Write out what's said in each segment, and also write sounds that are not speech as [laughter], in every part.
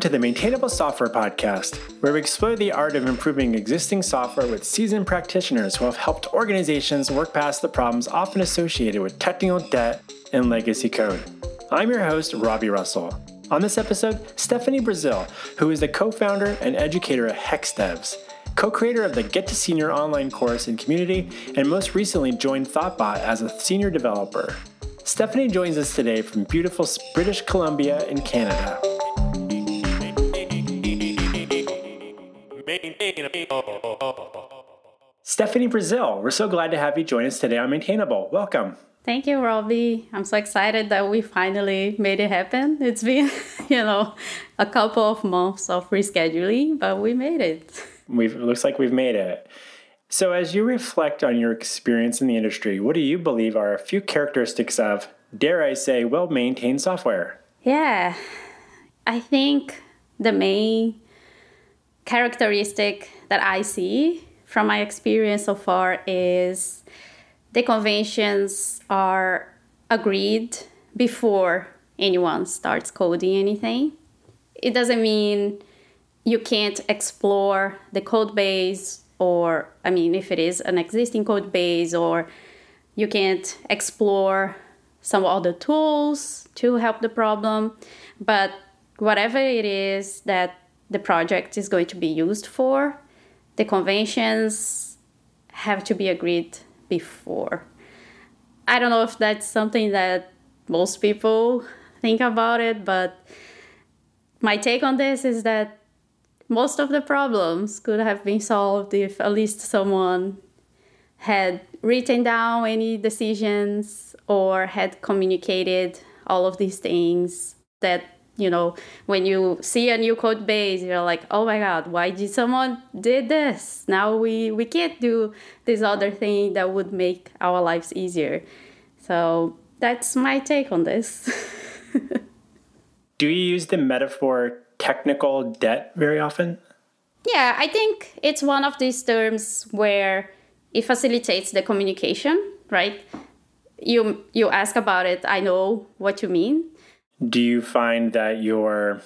Welcome to the Maintainable Software Podcast, where we explore the art of improving existing software with seasoned practitioners who have helped organizations work past the problems often associated with technical debt and legacy code. I'm your host, Robby Russell. On this episode, Stéfanni Brasil, who is the co founder and educator at HexDevs, co creator of the Get to Senior online course and community, and most recently joined Thoughtbot as a senior developer. Stéfanni joins us today from beautiful British Columbia in Canada. Stéfanni Brasil, we're so glad to have you join us today on Maintainable. Welcome. Thank you, Robby. I'm so excited that we finally made it happen. It's been, [laughs] you know, a couple of months of rescheduling, but we made it. [laughs] We've, it looks like we've made it. So, as you reflect on your experience in the industry, what do you believe are a few characteristics of, dare I say, well maintained software? Yeah, I think the main characteristic that I see from my experience so far is the conventions are agreed before anyone starts coding anything. It doesn't mean you can't explore the code base, or I mean, if it is an existing code base, or you can't explore some other tools to help the problem. But whatever it is that the project is going to be used for. The conventions have to be agreed before. I don't know if that's something that most people think about it, but my take on this is that most of the problems could have been solved if at least someone had written down any decisions or had communicated all of these things that you know when you see a new code base you're like oh my god why did someone did this? Now we we can't do this other thing that would make our lives easier. So that's my take on this. [laughs] Do you use the metaphor technical debt very often? Yeah i think it's one of these terms where it facilitates the communication right? You you ask about it i know what you mean do you find that your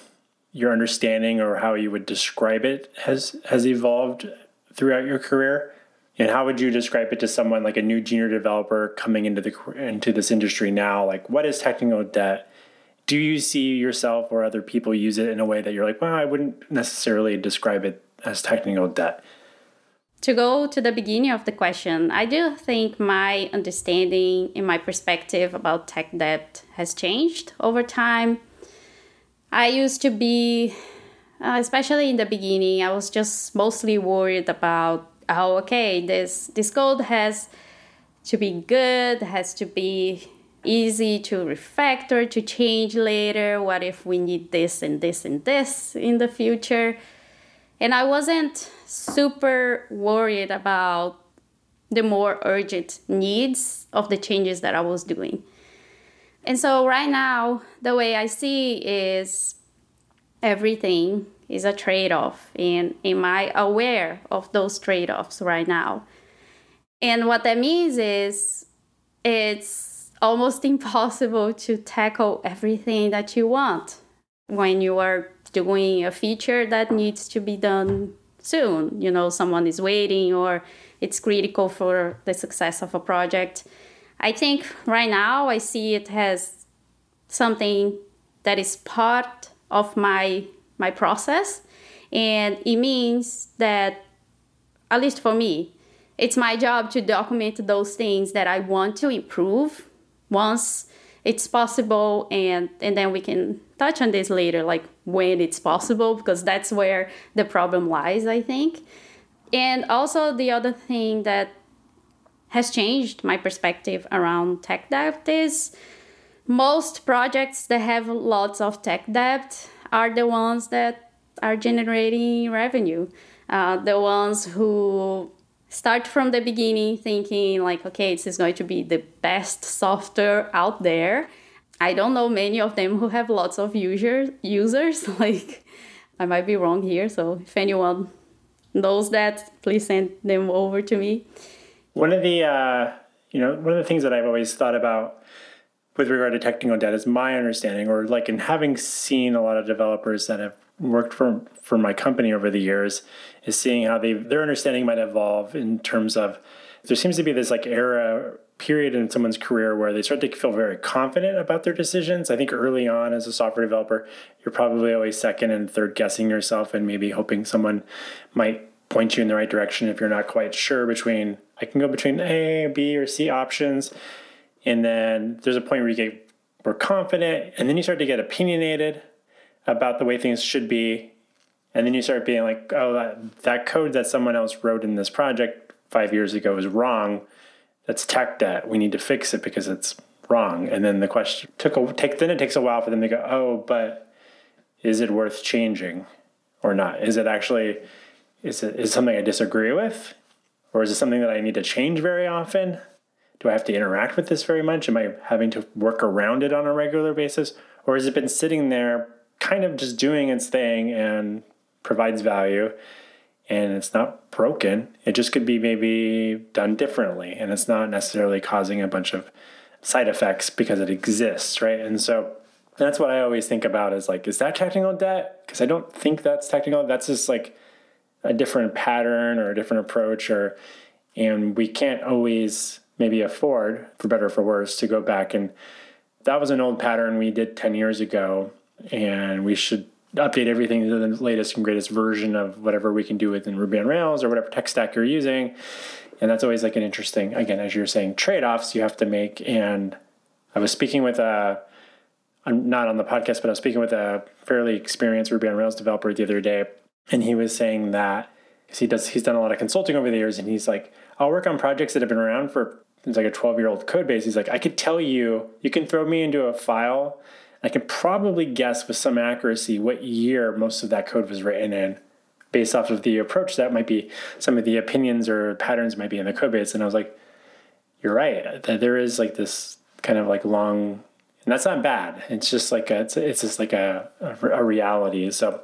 your understanding or how you would describe it has has evolved throughout your career? And how would you describe it to someone like a new junior developer coming into the into this industry now? Like, what is technical debt? Do you see yourself or other people use it in a way that you're like, well, I wouldn't necessarily describe it as technical debt? To go to the beginning of the question, I do think my understanding and my perspective about tech debt has changed over time. I used to be, uh, especially in the beginning, I was just mostly worried about, oh, okay, this this code has to be good, has to be easy to refactor, to change later. What if we need this and this and this in the future? And I wasn't super worried about the more urgent needs of the changes that I was doing. And so, right now, the way I see is everything is a trade off. And am I aware of those trade offs right now? And what that means is it's almost [laughs] impossible to tackle everything that you want when you are doing a feature that needs to be done soon. You know, someone is waiting or it's critical for the success of a project. I think right now I see it as something that is part of my my process and it means that at least for me it's my job to document those things that I want to improve once it's possible and and then we can touch on this later like when it's possible because that's where the problem lies i think. And also the other thing that has changed my perspective around tech debt is most projects that have lots of tech debt are the ones that are generating revenue. Uh, the ones who start from the beginning thinking like okay this is going to be the best software out there i don't know many of them who have lots of users users [laughs] like i might be wrong here so if anyone knows that please send them over to me. One of the uh, you know one of the things that i've always thought about with regard to technical debt is my understanding or like in having seen a lot of developers that have worked for for my company over the years is seeing how they their understanding might evolve in terms of there seems to be this like era period in someone's career where they start to feel very confident about their decisions. I think early on as a software developer, you're probably always second and third guessing yourself and maybe hoping someone might point you in the right direction if you're not quite sure between I can go between A, B, or C options. And then there's a point where you get more confident and then you start to get opinionated about the way things should be. And then you start being like, oh, that, that code that someone else wrote in this project five years ago is wrong. That's tech debt. We need to fix it because it's wrong. And then the question took a take. Then it takes a while for them to go, oh, but is it worth changing or not? Is it actually is it is something I disagree with, or is it something that I need to change very often? Do I have to interact with this very much? Am I having to work around it on a regular basis, or has it been sitting there, kind of just doing its thing and provides value? And it's not broken. It just could be maybe done differently, and it's not necessarily causing a bunch of side effects because it exists, right? And so that's what I always think about is like, is that technical debt? Because I don't think that's technical. That's just like a different pattern or a different approach, or and we can't always maybe afford, for better or for worse, to go back and that was an old pattern we did 10 years ago, and we should update everything to the latest and greatest version of whatever we can do within Ruby on Rails or whatever tech stack you're using. And that's always like an interesting, again, as you're saying, trade offs you have to make. And I was speaking with a, I'm not on the podcast, but I was speaking with a fairly experienced Ruby on Rails developer the other day, and he was saying that because he does, he's done a lot of consulting over the years, and he's like, I'll work on projects that have been around for it's like a 12 year old code base. He's like, I could tell you, you can throw me into a file I can probably guess with some accuracy what year most of that code was written in based off of the approach that might be some of the opinions or patterns might be in the code base. And I was like, you're right. There is like this kind of like long, and that's not bad. It's just like a, it's, it's just like a, a, reality. So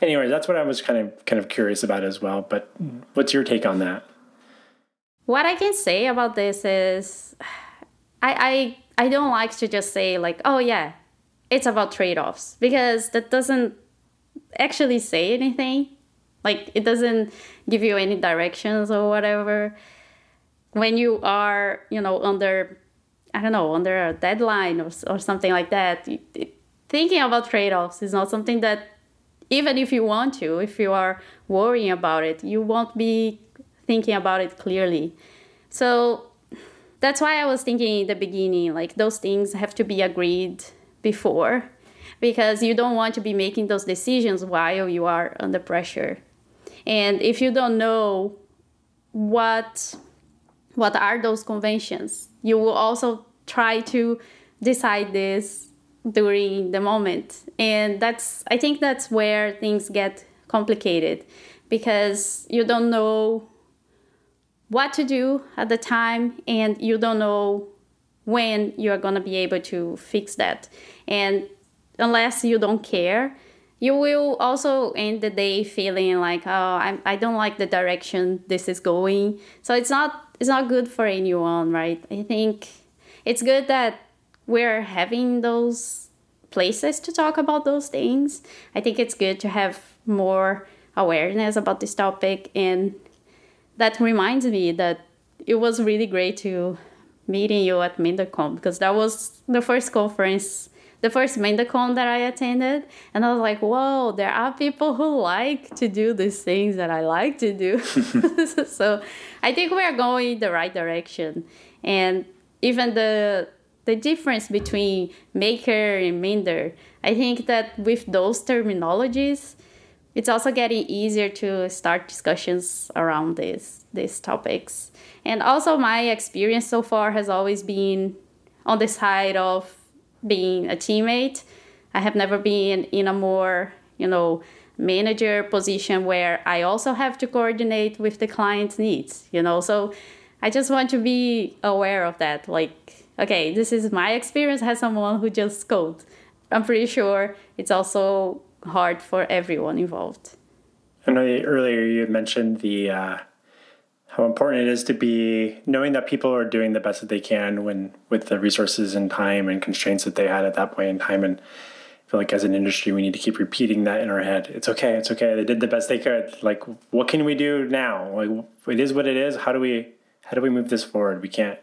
anyway, that's what I was kind of kind of curious about as well. But what's your take on that? What I can say about this is, [sighs] I I I don't like to just say like, oh yeah, it's about trade-offs because that doesn't actually say anything. Like it doesn't give you any directions or whatever. When you are you know under i don't know under a deadline or, or something like that thinking about trade-offs is not something that even if you want to if you are worrying about it you won't be thinking about it clearly. So that's why i was thinking in the beginning like those things have to be agreed before because you don't want to be making those decisions while you are under pressure. And if you don't know what what are those conventions, you will also try to decide this during the moment. And that's I think that's where things get complicated because you don't know what to do at the time and you don't know when you are going to be able to fix that. And unless you don't care, you will also end the day feeling like, oh, I'm, I don't like the direction this is going. So it's not it's not good for anyone, right? I think it's good that we're having those places to talk about those things. I think it's good to have more awareness about this topic and that reminds me that it was really great to meeting you at MenderCon because that was the first conference, the first MenderCon that I attended. And I was like, whoa, there are people who like to do these things that I like to do. [laughs] [laughs] so I think we are going the right direction. And even the the difference between maker and mender, I think that with those terminologies, it's also getting easier to start discussions around this these topics. And also, my experience so far has always been on the side of being a teammate. I have never been in a more, you know, manager position where I also have to coordinate with the client's needs, you know. So I just want to be aware of that. Like, okay, this is my experience as someone who just code. I'm pretty sure it's also hard for everyone involved. I know earlier you mentioned the uh, how important it is to be knowing that people are doing the best that they can when with the resources and time and constraints that they had at that point in time and I feel like as an industry we need to keep repeating that in our head. It's okay, it's okay. They did the best they could. Like what can we do now? Like it is what it is. How do we how do we move this forward? We can't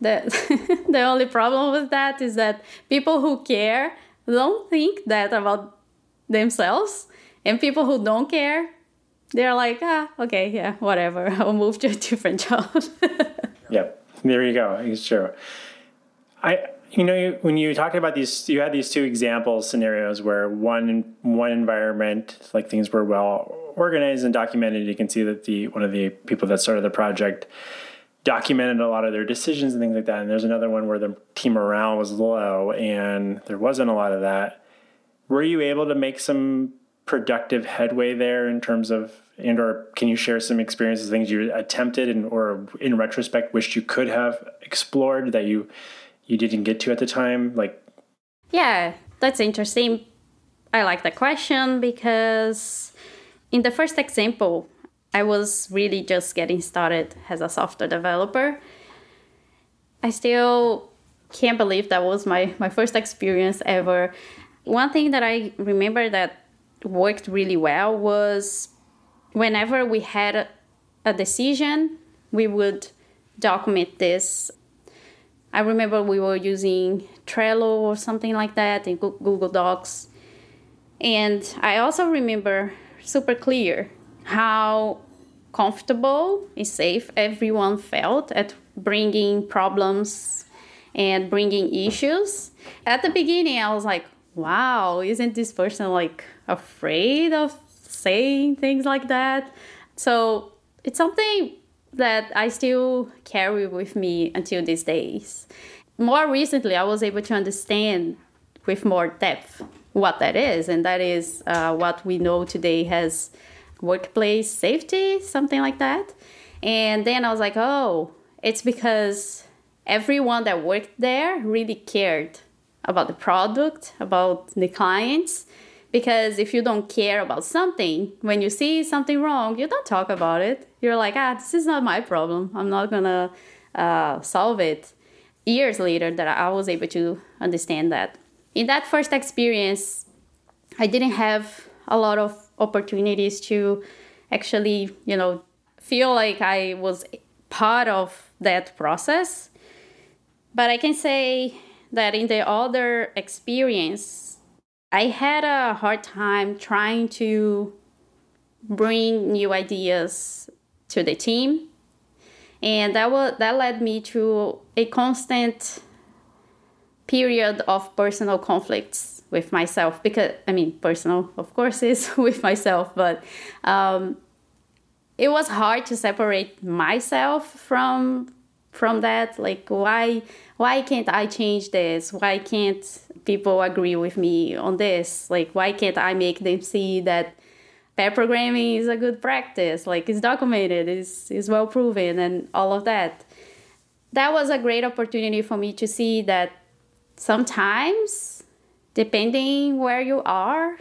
the [laughs] the only problem with that is that people who care don't think that about themselves. And people who don't care they're like ah okay yeah whatever. [laughs] I'll move to a different [laughs] job. Yep there you go. It's true. I you know when you talked about these you had these two example scenarios where one one environment like things were well organized and documented. You can see that the one of the people that started the project documented a lot of their decisions and things like that. And there's another one where the team morale was low and there wasn't a lot of that. Were you able to make some productive headway there in terms of and or can you share some experiences things you attempted and or in retrospect wished you could have explored that you you didn't get to at the time like yeah that's interesting i like the question because in the first example I was really just getting started as a software developer. I still can't believe that was my, my first experience ever. One thing that I remember that worked really well was whenever we had a, decision, we would document this. I remember we were using Trello or something like that in Google Docs. And I also remember super clear how comfortable and safe everyone felt at bringing problems and bringing issues. At the beginning, I was like, wow, isn't this person like afraid of saying things like that? So it's something that I still carry with me until these days. More recently, I was able to understand with more depth what that is, and that is uh, what we know today has workplace safety, something like that. And then I was like, oh, it's because everyone that worked there really cared about the product, about the clients. Because if you don't care about something, when you see something wrong, you don't talk about it. You're like, ah, this is not my problem. I'm not gonna uh, solve it. Years later, that I was able to understand that. In that first experience, I didn't have a lot of opportunities to actually, you know, feel like I was part of that process. But I can say that in the other experience, I had a hard time trying to bring new ideas to the team. And that was that led me to a constant period of personal conflicts with myself because I mean personal of course is [laughs] with myself but um, it was hard to separate myself from from that? Like why why can't I change this? Why can't people agree with me on this? Like why can't I make them see that pair programming is a good practice? Like it's documented it's, is well proven and all of that. That was a great opportunity for me to see that sometimes depending where you are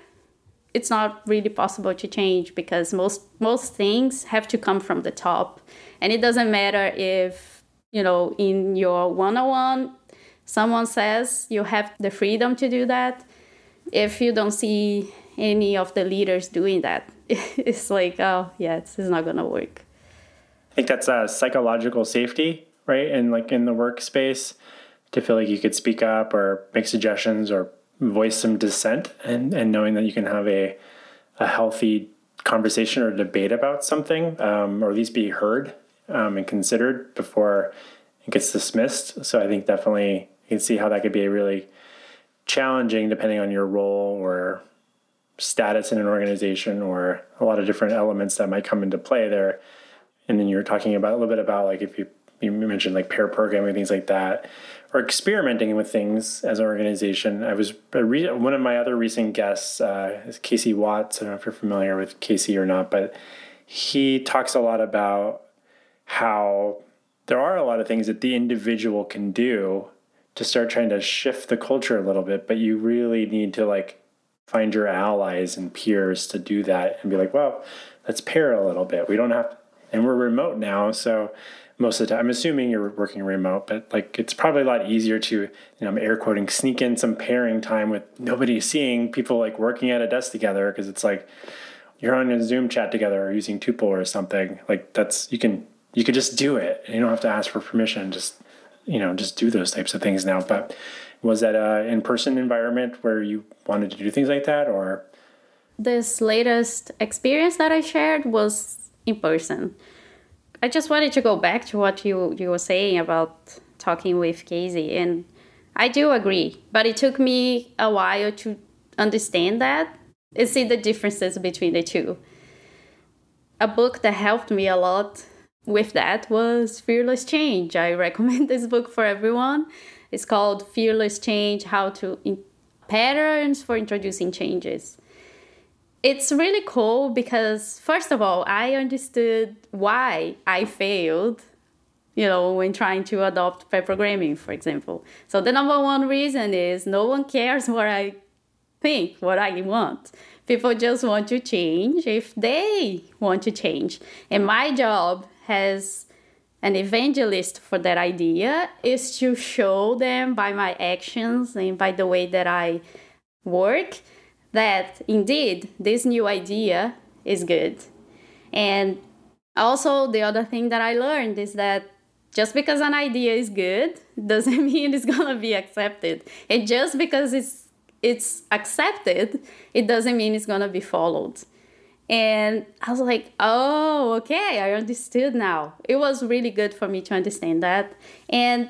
it's not really possible to change because most most things have to come from the top. And it doesn't matter if you know in your one-on-one someone says you have the freedom to do that. If you don't see any of the leaders doing that [laughs] it's like oh yeah this is not gonna work. I think that's a psychological safety right and like in the workspace to feel like you could speak up or make suggestions or voice some dissent and, and knowing that you can have a, a healthy conversation or debate about something, um, or at least be heard um, and considered before it gets dismissed. So I think definitely you can see how that could be really challenging depending on your role or status in an organization or a lot of different elements that might come into play there. And then you're talking about a little bit about like if you you mentioned like pair programming things like that or experimenting with things as an organization. I was one of my other recent guests uh, is Casey Watts. I don't know if you're familiar with Casey or not, but he talks a lot about how there are a lot of things that the individual can do to start trying to shift the culture a little bit, but you really need to like find your allies and peers to do that and be like, well, let's pair a little bit. We don't have, to, and we're remote now, so most of the time. I'm assuming you're working remote, but like it's probably a lot easier to, you know, I'm air quoting, sneak in some pairing time with nobody seeing people like working at a desk together because it's like you're on a Zoom chat together or using Tuple or something. Like that's you can you could just do it. You don't have to ask for permission. Just you know, just do those types of things now. But was that a in-person environment where you wanted to do things like that, or this latest experience that I shared was in person. I just wanted to go back to what you you were saying about talking with Casey, and I do agree. But it took me a while to understand that and see the differences between the two. A book that helped me a lot with that was Fearless Change. I recommend [laughs] this book for everyone. It's called Fearless Change How to in- Patterns for Introducing Changes. It's really cool because, first of all, I understood why I failed, you know, when trying to adopt pair programming, for example. So, the number one reason is no one cares what I think, what I want. People just want to change if they want to change. And my job has an evangelist for that idea is to show them by my actions and by the way that I work that indeed this new idea is good. And also, the other thing that I learned is that just because an idea is good doesn't [laughs] mean it's gonna be accepted. And just because it's it's accepted, it doesn't mean it's gonna be followed. And I was like, oh, okay, I understood now. It was really good for me to understand that. And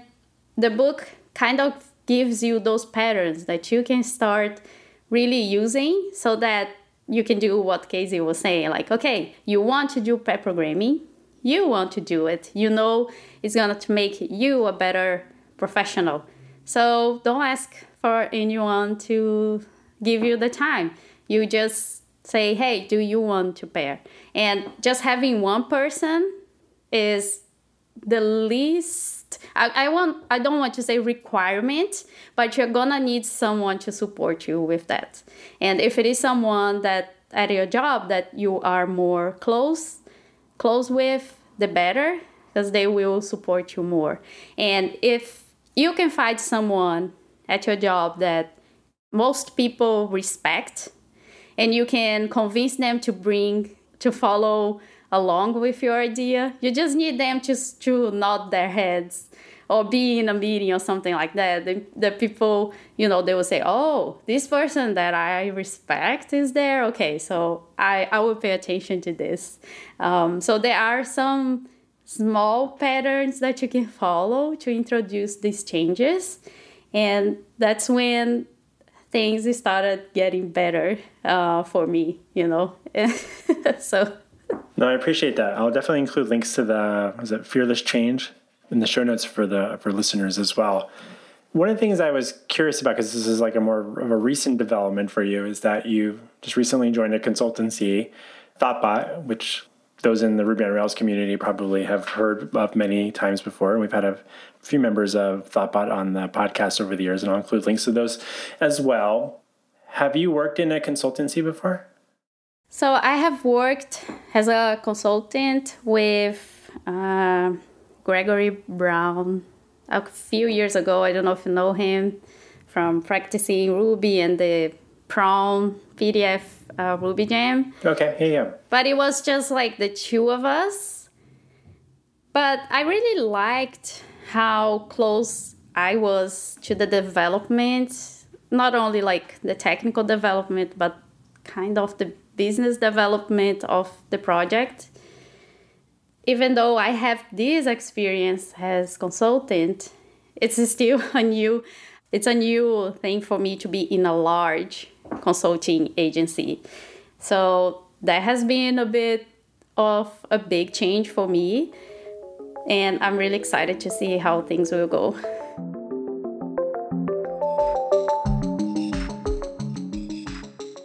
the book kind of gives you those patterns that you can start really using so that you can do what Casey was saying. Like, okay, you want to do pair programming, you want to do it. You know it's going to make you a better professional. So don't ask for anyone to give you the time. You just say, hey, do you want to pair? And just having one person is the least I, I want I don't want to say requirement, but you're gonna need someone to support you with that. And if it is someone that at your job that you are more close close with, the better, because they will support you more. And if you can find someone at your job that most people respect and you can convince them to bring to follow along with your idea. You just need them to, to nod their heads or be in a meeting or something like that. The, the people, you know, they will say, oh, this person that I respect is there. Okay, so I, I will pay attention to this. Um, so there are some small patterns that you can follow to introduce these changes. And that's when things started getting better uh, for me, you know. [laughs] so no, I appreciate that. I'll definitely include links to the was it Fearless Change in the show notes for the for listeners as well. One of the things I was curious about, because this is like a more of a recent development for you, is that you just recently joined a consultancy, Thoughtbot, which those in the Ruby on Rails community probably have heard of many times before. And we've had a few members of Thoughtbot on the podcast over the years, and I'll include links to those as well. Have you worked in a consultancy before? So I have worked as a consultant with uh, Gregory Brown a few years ago. I don't know if you know him from practicing Ruby and the Prawn PDF uh, Ruby gem. Okay, yeah, yeah. But it was just like the two of us. But I really liked how close I was to the development, not only like the technical development, but kind of the business development of the project. Even though I have this experience as consultant, it's still [laughs] a new it's a new thing for me to be in a large consulting agency. So that has been a bit of a big change for me and I'm really excited to see how things will go.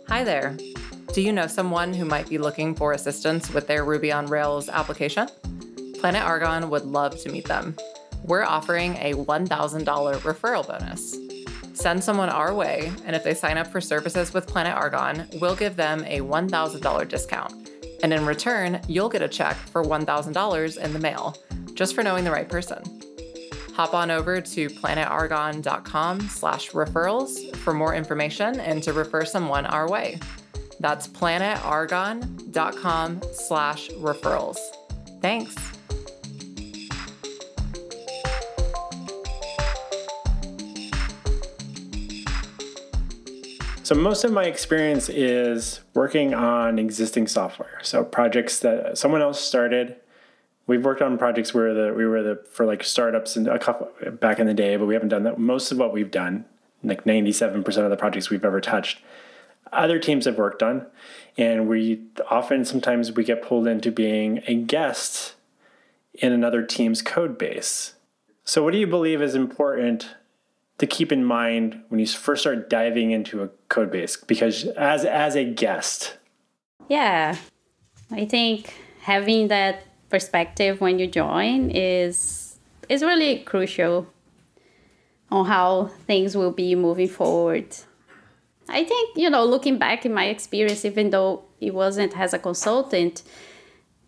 Hi there. Do you know someone who might be looking for assistance with their Ruby on Rails application? Planet Argon would love to meet them. We're offering a $1,000 referral bonus. Send someone our way, and if they sign up for services with Planet Argon, we'll give them a $1,000 discount. And in return, you'll get a check for $1,000 in the mail. Just for knowing the right person. Hop on over to planetargon.com slash referrals for more information and to refer someone our way. That's planetargon.com slash referrals. Thanks. So most of my experience is working on existing software. So projects that someone else started. We've worked on projects where the we were the for like startups and a couple back in the day, but we haven't done that. Most of what we've done, like 97% of the projects we've ever touched, other teams have worked on. And we often sometimes we get pulled into being a guest in another team's code base. So what do you believe is important to keep in mind when you first start diving into a code base because as as a guest yeah i think having that perspective when you join is is really crucial on how things will be moving forward i think you know looking back in my experience even though it wasn't as a consultant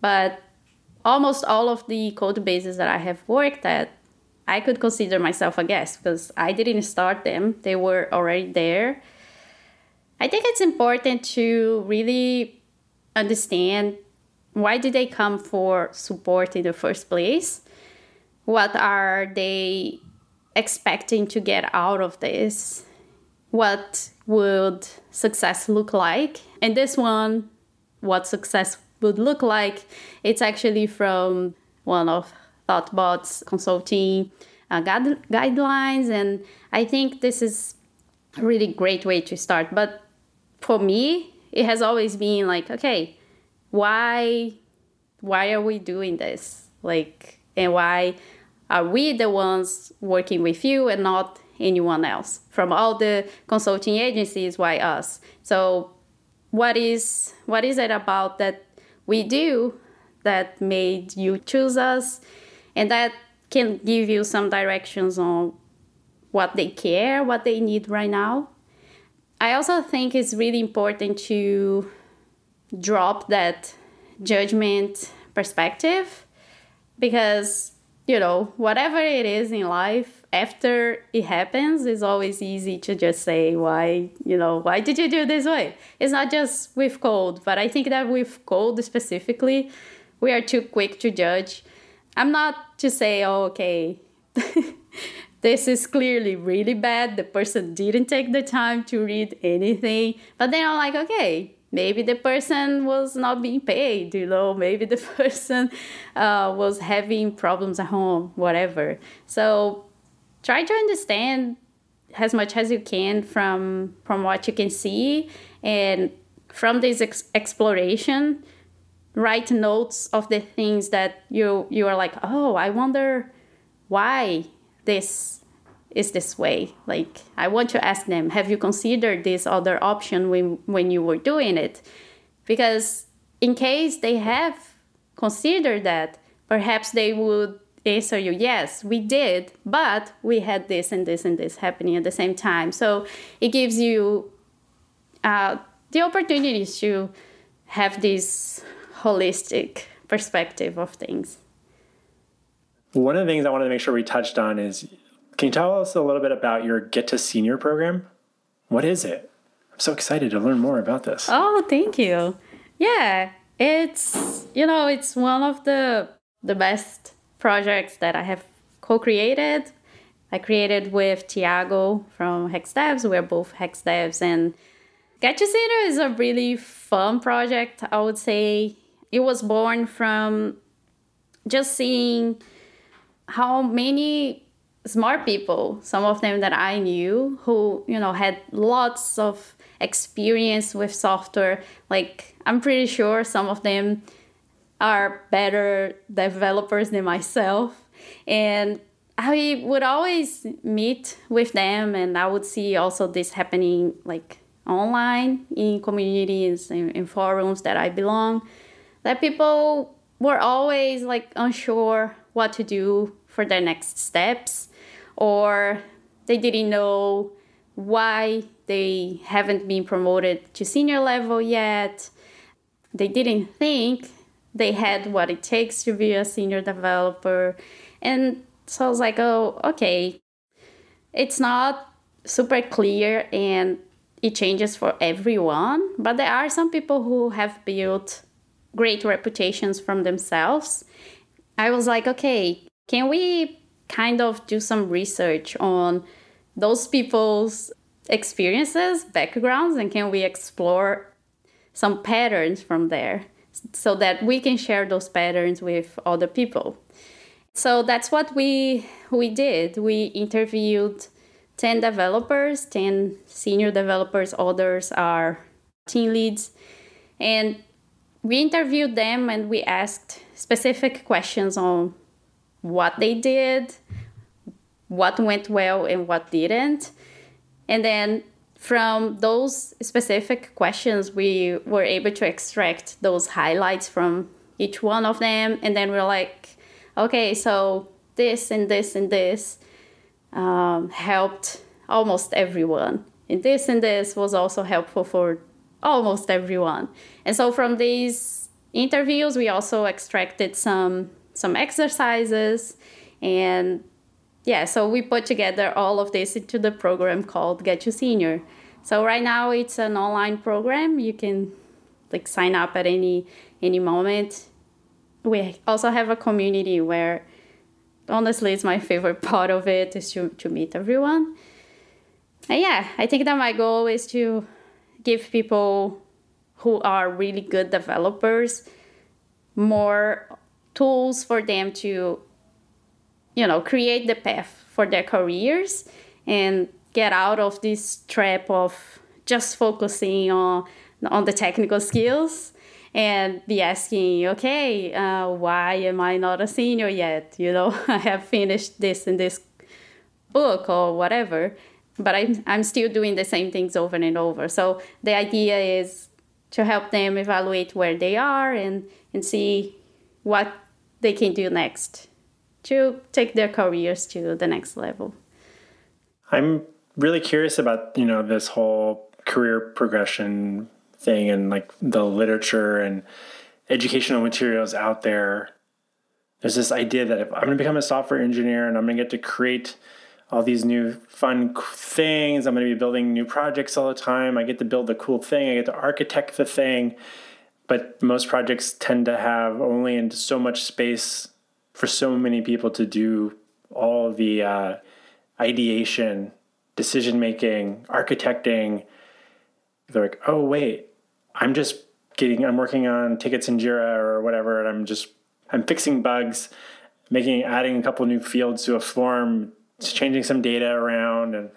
but almost all of the code bases that i have worked at I could consider myself a guest because I didn't start them, they were already there. I think it's important to really understand why did they come for support in the first place? What are they expecting to get out of this? What would success look like? And this one, what success would look like, it's actually from one of Thoughtbot's consulting uh, guide- guidelines. And I think this is a really great way to start. But for me, it has always been like, okay, why why are we doing this? Like and why are we the ones working with you and not anyone else? From all the consulting agencies, why us? So what is what is it about that we do that made you choose us and that can give you some directions on what they care, what they need right now. I also think it's really important to drop that judgment perspective because, you know, whatever it is in life, after it happens, it's always easy to just say, why, you know, why did you do this way? It's not just with cold but I think that with cold specifically, we are too quick to judge I'm not to say, oh, okay, [laughs] this is clearly really bad. The person didn't take the time to read anything. But then I'm like, okay, maybe the person was not being paid, you know, [laughs] maybe the person uh, was having problems at home, whatever. So try to understand as much as you can from from what you can see and from this ex- exploration write notes of the things that you you are like oh i wonder why this is this way. Like i want to ask them have you considered this other option when when you were doing it? Because in case they have considered that perhaps they would answer you yes we did but we had this and this and this happening at the same time. So it gives you uh, the opportunities to have this holistic perspective of things. One of the things I wanted to make sure we touched on is can you tell us a little bit about your Get to Senior program? What is it? I'm so excited to learn more about this. Oh, thank you. Yeah, it's you know, it's one of the the best projects that I have co-created. I created with Tiago from Hex Devs. We're both Hex Devs and Get to Senior is a really fun project. I would say it was born from just seeing how many smart people, some of them that I knew, who you know had lots of experience with software. Like I'm pretty sure some of them are better developers than myself, and I would always meet with them, and I would see also this happening like online in communities and in forums that I belong that people were always like unsure what to do for their next steps or they didn't know why they haven't been promoted to senior level yet they didn't think they had what it takes to be a senior developer. And so I was like, oh, okay. It's not super clear and it changes for everyone, but there are some people who have built great reputations from themselves. I was like, okay, can we kind of do some research on those people's experiences, backgrounds, and can we explore some patterns from there so that we can share those patterns with other people? So that's what we we did. We interviewed 10 developers, 10 senior developers, others are team leads. And we interviewed them and we asked specific questions on what they did, what went well, and what didn't. And then from those specific questions, we were able to extract those highlights from each one of them. And then we're like, okay, so this and this and this um, helped almost everyone. And this and this was also helpful for almost everyone. And so from these interviews, we also extracted some some exercises and yeah, so we put together all of this into the program called Get to Senior. So right now it's an online program. You can like sign up at any any moment. We also have a community where honestly it's my favorite [laughs] part of it is to, to meet everyone and yeah i think that my goal is to give people who are really good developers more tools for them to you know create the path for their careers and get out of this trap of just focusing on on the technical skills and be asking, okay, uh, why am I not a senior yet? You know, [laughs] I have finished this in this book or whatever, but I'm, I'm still doing the same things over and over. So the idea is to help them evaluate where they are and, and see what they can do next to take their careers to the next level. I'm really curious about, you know, this whole career progression thing and like the literature and educational materials out there there's this idea that if i'm going to become a software engineer and i'm going to get to create all these new fun things i'm going to be building new projects all the time i get to build the cool thing i get to architect the thing but most projects tend to have only in so much space for so many people to do all the uh, ideation decision making architecting they're like oh wait I'm just getting, I'm working on tickets in Jira or whatever, and I'm just, I'm fixing bugs, making, adding a couple new fields to a form, changing some data around, and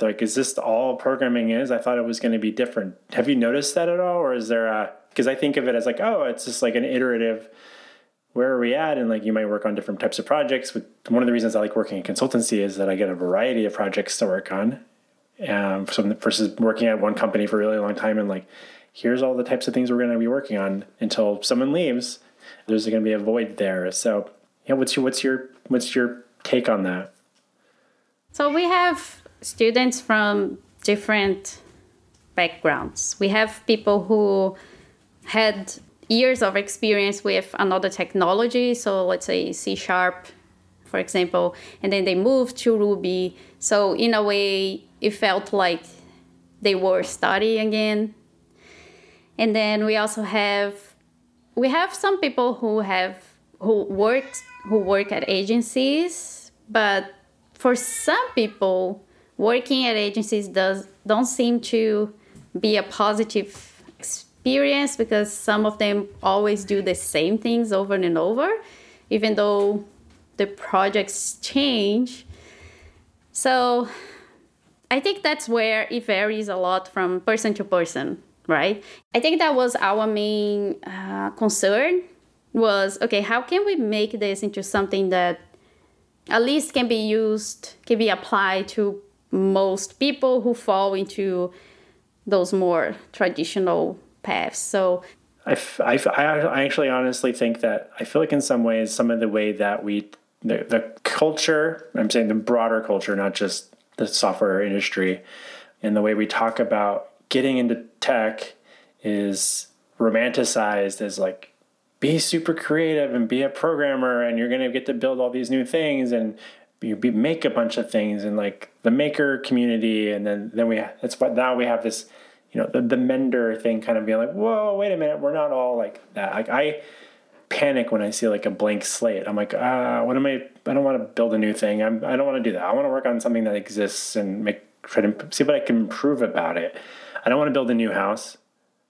like, is this all programming is? I thought it was going to be different. Have you noticed that at all, or is there a? Because I think of it as like, oh, it's just like an iterative. Where are we at? And like, you might work on different types of projects. With one of the reasons I like working in consultancy is that I get a variety of projects to work on, um, versus working at one company for a really long time and like here's all the types of things we're going to be working on until someone leaves. There's going to be a void there. So, yeah, what's your what's your what's your take on that? So we have students from different backgrounds. We have people who had years of experience with another technology, so let's say C sharp, for example, and then they moved to Ruby. So in a way, it felt like they were studying again and then we also have we have some people who have who work who work at agencies but for some people working at agencies does don't seem to be a positive experience because some of them always do the same things over and over even though the projects change so i think that's where it varies a lot from person to person right? I think that was our main uh, concern was okay, how can we make this into something that at least can be used, can be applied to most people who fall into those more traditional paths. So I, I, I actually honestly think that I feel like in some ways, some of the way that we, the, the culture, I'm saying the broader culture, not just the software industry, and the way we talk about getting into tech is romanticized as like be super creative and be a programmer and you're going to get to build all these new things and you be, make a bunch of things and like the maker community and then then we that's what now we have this you know the, the mender thing kind of being like whoa wait a minute we're not all like that like i panic when i see like a blank slate i'm like ah what am i i don't want to build a new thing I'm, i don't want to do that i want to work on something that exists and make try to see what i can improve about it i don't want to build a new house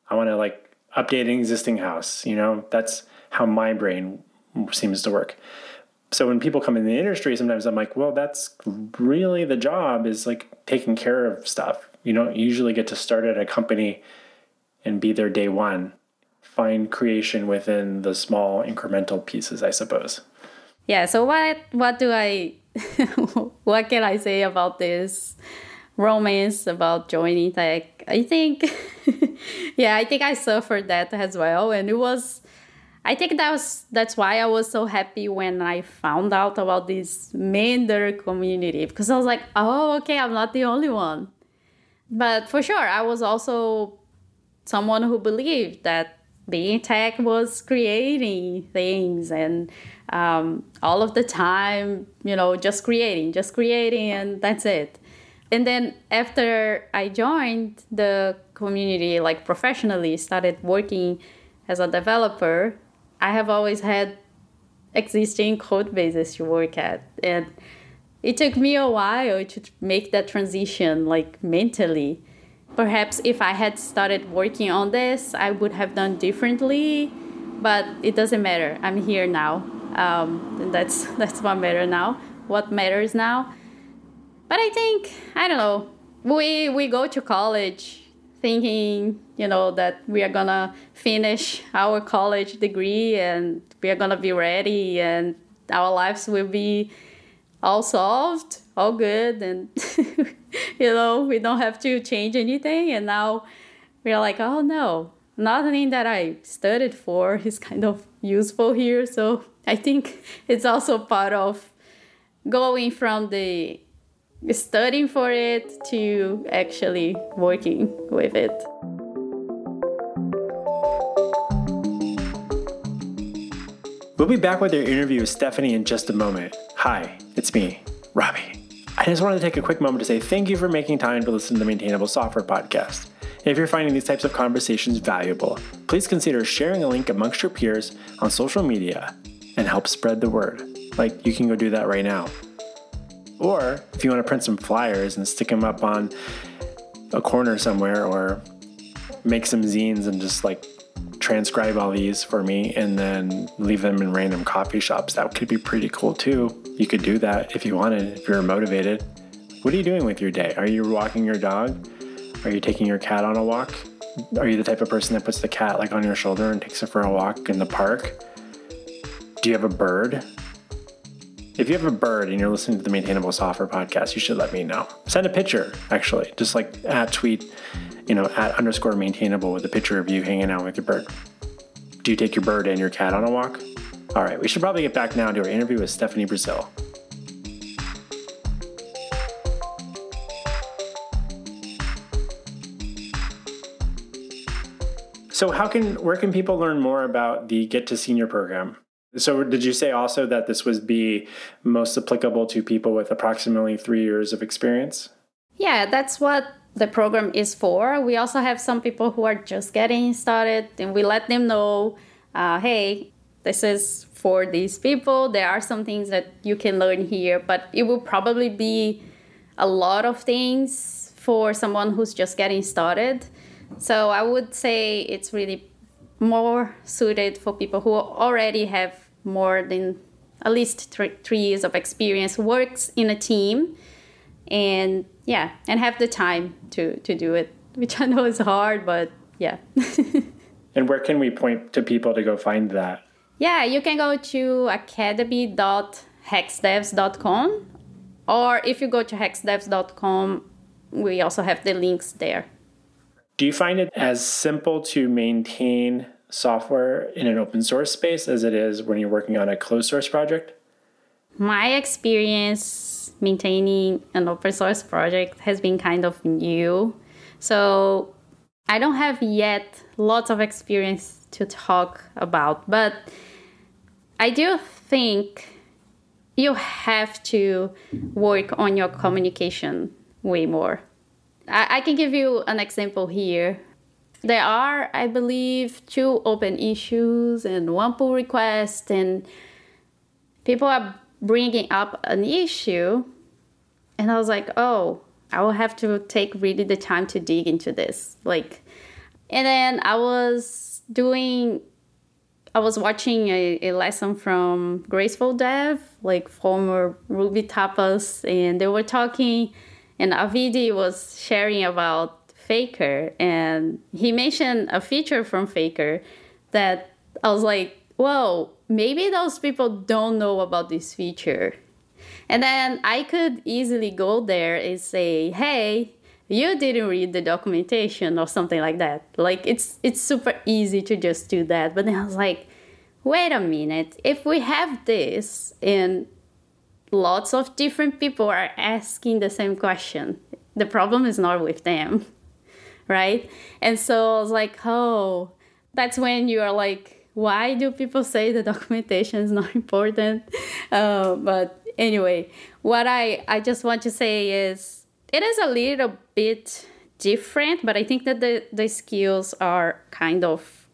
i want to like update an existing house. You know, that's how my brain seems to work. So when people come in the industry, sometimes I'm like, well, that's really the job is like taking care of stuff. You don't usually get to start at a company and be there day one. Find creation within the small incremental pieces, I suppose. Yeah. So what what do I [laughs] what can I say about this romance about joining tech? I think [laughs] yeah, I think I suffered that as well, and it was. I think that was that's why I was so happy when I found out about this Mender community because I was like, oh, okay, I'm not the only one. But for sure, I was also someone who believed that being tech was creating things and um, all of the time, you know, just creating, just creating, and that's it. And then after I joined the community like professionally started working as a developer i have always had existing code bases to work at and it took me a while to make that transition like mentally. Perhaps if i had started working on this i would have done differently but it doesn't matter. I'm here now. Um, and that's [laughs] that's what matters now what matters now. But i think i don't know we we go to college thinking, you know, that we are gonna finish our college degree and we are gonna be ready and our lives will be all solved, all good, and [laughs] you know, we don't have to change anything. And now we're like, oh no, nothing that I studied for [laughs] is kind of useful here. So I think it's also part of going from the studying for it to actually working with it. We'll be back with our interview with Stéfanni in just a moment. Hi, it's me, Robby. I just wanted to take a quick moment to say thank you for making time to listen to the Maintainable Software Podcast. If you're finding these types of conversations valuable, please consider sharing a link amongst your peers on social media and help spread the word. Like, you can go do that right now. Or if you want to print some flyers and stick them up on a corner somewhere or make some zines and just like transcribe all these for me and then leave them in random coffee shops. That could be pretty cool too. You could do that if you wanted, if you're motivated. What are you doing with your day? Are you walking your dog? Are you taking your cat on a walk? Are you the type of person that puts the cat like on your shoulder and takes it for a walk in the park? Do you have a bird? If you have a bird and you're listening to the Maintainable Software podcast, you should let me know. Send a picture, actually, just like at tweet, you know, at underscore maintainable with a picture of you hanging out with your bird. Do you take your bird and your cat on a walk? All right, we should probably get back now to our interview with Stéfanni Brasil. So, how can where can people learn more about the Get to Senior program? So, did you say also that this would be most applicable to people with approximately three years of experience? Yeah, that's what the program is for. We also have some people who are just getting started, and we let them know uh, hey, this is for these people. There are some things that you can learn here, but it will probably be a lot of things for someone who's just getting started. So, I would say it's really more suited for people who already have more than at least three, three years of experience, works in a team, and yeah, and have the time to to do it, [laughs] which I know is hard, but yeah. [laughs] and where can we point to people to go find that? Yeah, you can go to academy.hexdevs.com, or if you go to hexdevs.com, we also have the links there. Do you find it as simple to maintain software in an open source space as it is when you're working on a closed source project? My experience maintaining an open source project has been kind of new. So I don't have yet lots of experience to talk about. But I do think you have to work on your communication way more. I, I can give you an example here. There are, I believe, two open issues and one pull request, and people are bringing up an issue. And I was like, oh, I will have to take really the time to dig into this. Like, and then I was doing, I was watching a, a lesson from Graceful Dev, like former RubyTapas, and they were talking, and Avdi was sharing about Faker, and he mentioned a feature from Faker that I was like, whoa, maybe those people don't know about this feature. And then I could easily go there and say, hey, you didn't read the documentation or something like that. Like it's it's super easy to just do that. But then I was like, wait a minute, if we have this and lots of different people are asking the same question, the problem is not with them. Right? And so I was like, oh, that's when you are like, why do people say the [laughs] documentation is not important? Uh, but anyway, what I, I just want to say is it is a little bit different, but I think that the, the skills are kind of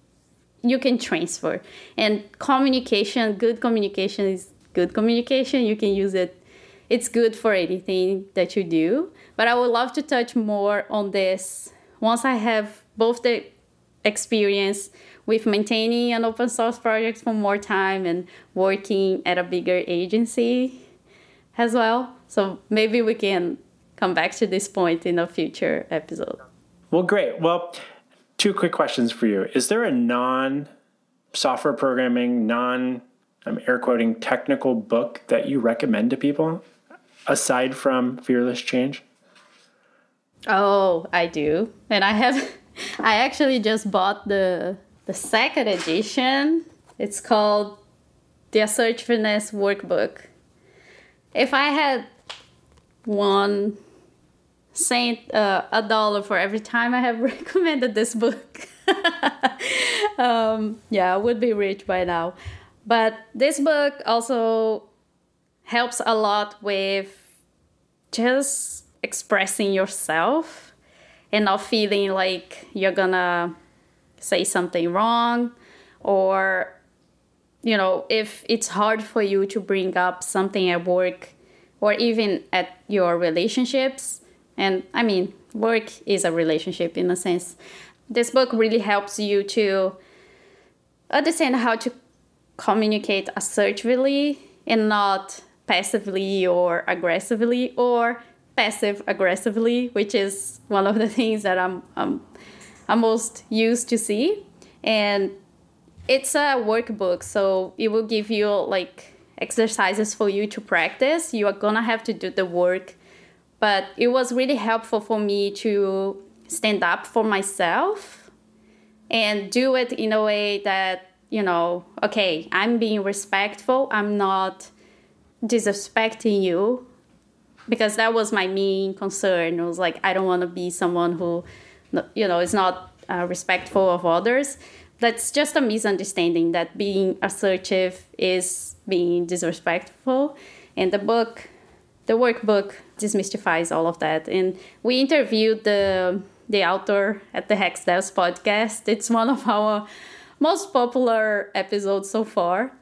you can transfer. And communication, good communication is good communication. You can use it. It's good for anything that you do. But I would love to touch more on this once I have both the experience with maintaining an open source project for more time and working at a bigger agency as well. So maybe we can come back to this point in a future episode. Well, great. Well, two quick questions for you. Is there a non software programming, non I'm air quoting technical book that you recommend to people aside from Fearless Change? Oh, I do. And I have [laughs] I actually just bought the the second edition. It's called the Search Assertiveness Workbook if I had one cent, uh, a dollar for every time I have [laughs] recommended this book, [laughs] um, yeah, I would be rich by now. But this book also helps a lot with just expressing yourself and not feeling like you're gonna say something wrong or you know, if it's hard for you to bring up something at work or even at your relationships, and I mean, work is a relationship in a sense, this book really helps you to understand how to communicate assertively and not passively or aggressively or passive aggressively, which is one of the things that I'm, I'm, I'm most used to see. And it's a workbook, so it will give you like exercises for you to practice. You are gonna have to do the work, but it was really helpful for me to stand up for myself and do it in a way that you know okay i'm being respectful i'm not disrespecting you because that was my main concern it was like i don't want to be someone who you know is not uh, respectful of others that's just a misunderstanding that being assertive is being disrespectful. And the book, the workbook, demystifies all of that. And we interviewed the the author at the Hex Devs podcast. It's one of our most popular episodes so far.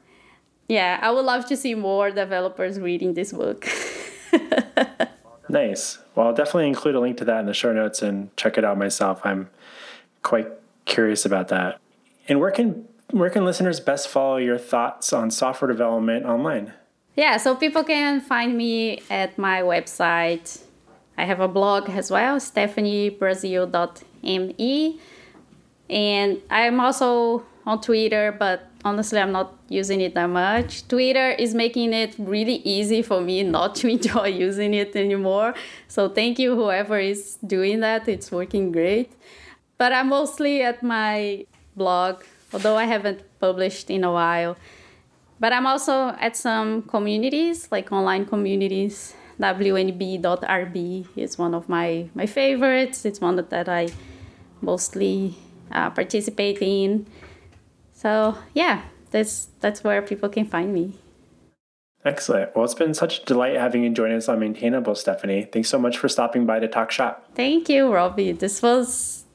Yeah, I would love to see more developers reading this book. [laughs] [laughs] nice. Well, I'll definitely include a link to that in the show notes and check it out myself. I'm quite curious about that. And where can where can listeners best follow your thoughts on software development online? Yeah, so people can find me at my website. I have a blog as well, stefannibrasil.me. And I'm also on Twitter, but honestly, I'm not using it that much. Twitter is making it really easy for me not to [laughs] enjoy using it anymore. So thank you, whoever is doing that. It's working great. But I'm mostly at my blog, although I haven't published in a while. But I'm also at some communities, like online communities. WNB.RB is one of my, my favorites. It's one that I mostly uh, participate in. So yeah, that's that's where people can find me. Excellent. Well, it's been such a delight having you join us on Maintainable, Stéfanni. Thanks so much for stopping by to talk shop. Thank you, Robby. This was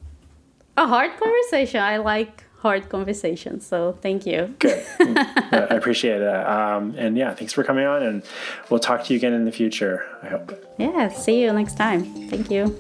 a hard conversation. I like hard conversations, so thank you. Good. [laughs] I appreciate it. Um, and yeah, thanks for coming on, and we'll talk to you again in the future, I hope. Yeah, see you next time. Thank you.